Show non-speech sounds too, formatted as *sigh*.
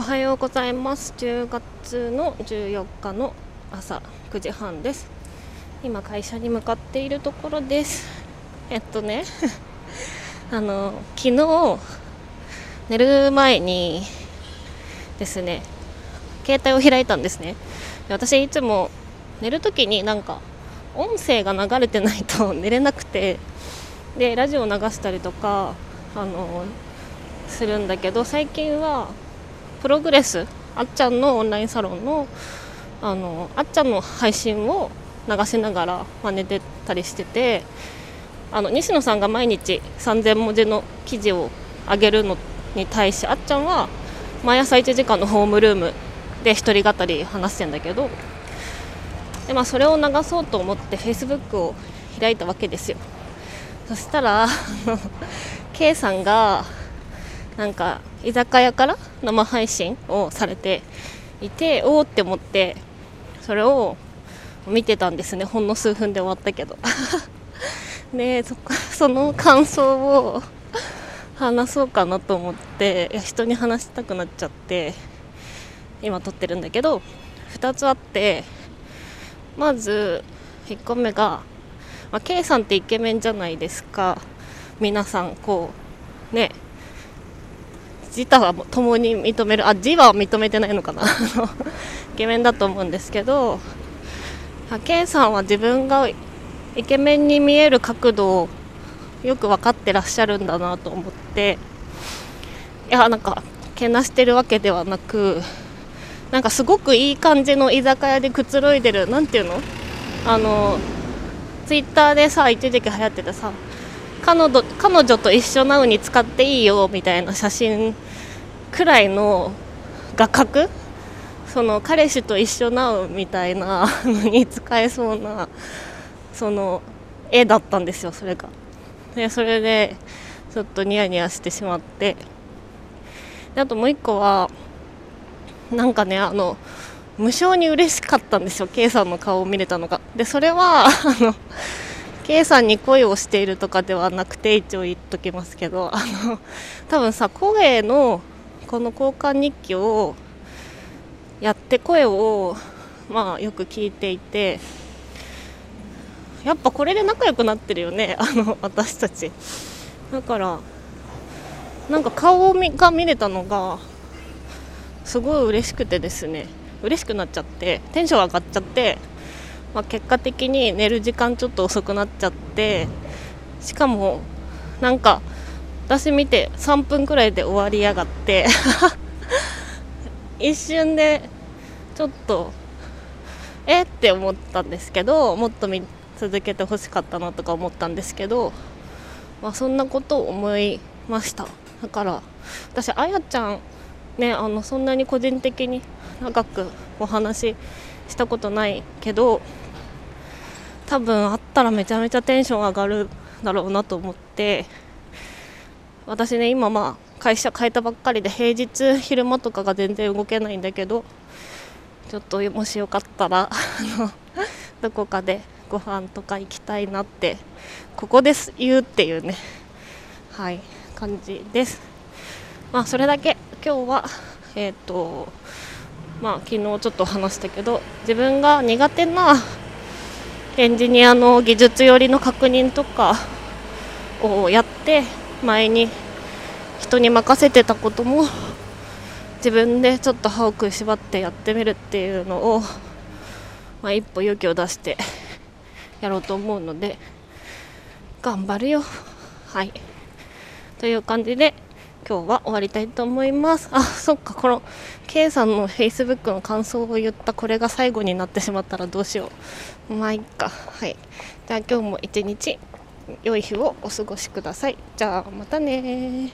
おはようございます。10月の14日の朝9時半です。今会社に向かっているところです。えっとね *laughs* あの昨日寝る前にですね携帯を開いたんですね。私いつも寝る時になんか音声が流れてないと *laughs* 寝れなくてでラジオを流したりとかあのするんだけど最近はプログレスあっちゃんのオンラインサロンのあのあっちゃんの配信を流しながら、まあ、寝てたりしててあの西野さんが毎日3000文字の記事を上げるのに対しあっちゃんは毎朝1時間のホームルームで一人語り話してんだけどで、まあ、それを流そうと思って Facebook を開いたわけですよ。そしたら K さんがなんか居酒屋から生配信をされていておおって思ってそれを見てたんですね。ほんの数分で終わったけど。*laughs* でそその感想を話そうかなと思って人に話したくなっちゃって今撮ってるんだけど2つあってまず1個目が、まあ、K さんってイケメンじゃないですか。皆さんこうね自他は共に認めるあ自は認めてないのかな。*laughs* イケメンだと思うんですけど K さんは自分がイケメンに見える角度をよく分かってらっしゃるんだなと思っていやなんかけなしてるわけではなくなんかすごくいい感じの居酒屋でくつろいでるなんていうの？あのツイッターでさ一時期流行っててさ彼女彼女と一緒なのに使っていいよみたいな写真くらいの画角？その彼氏と一緒なうみたいなのに使えそうなその絵だったんですよそれが。でそれでちょっとニヤニヤしてしまって。であともう一個はなんかねあの無性に嬉しかったんですよ K さんの顔を見れたのが。でそれはあの K さんに恋をしているとかではなくて一応言っときますけどあの多分さ声のこの交換日記をやって声をまあよく聞いていてやっぱこれで仲良くなってるよね *laughs* あの私たち。だからなんか顔が見れたのがすごい嬉しくてですね。嬉しくなっちゃってテンション上がっちゃってまあ、結果的に寝る時間ちょっと遅くなっちゃってしかもなんか私見て3分くらいで終わりやがって *laughs* 一瞬でちょっとえ？って思ったんですけどもっと見続けてほしかったなとか思ったんですけど、まあ、そんなことを思いました。だから私あやちゃんねあのそんなに個人的に長くお話したことないけど多分あったらめちゃめちゃテンション上がるだろうなと思って私ね今まあ会社変えたばっかりで平日昼間とかが全然動けないんだけどちょっともしよかったら *laughs* どこかでご飯とか行きたいなってここです言うっていうねはい感じです。まあそれだけ今日はえっ、ー、とまあ昨日ちょっと話したけど自分が苦手なエンジニアの技術寄りの確認とかをやって前に人に任せてたことも自分でちょっと歯を食いしばってやってみるっていうのを、まあ、一歩勇気を出して *laughs* やろうと思うので頑張るよ。はい。という感じで今日は終わりたいと思います。あそっかこの K さんの Facebook の感想を言ったこれが最後になってしまったらどうしよう。まあいっか。はい。じゃあ今日も一日良い日をお過ごしください。じゃあまたね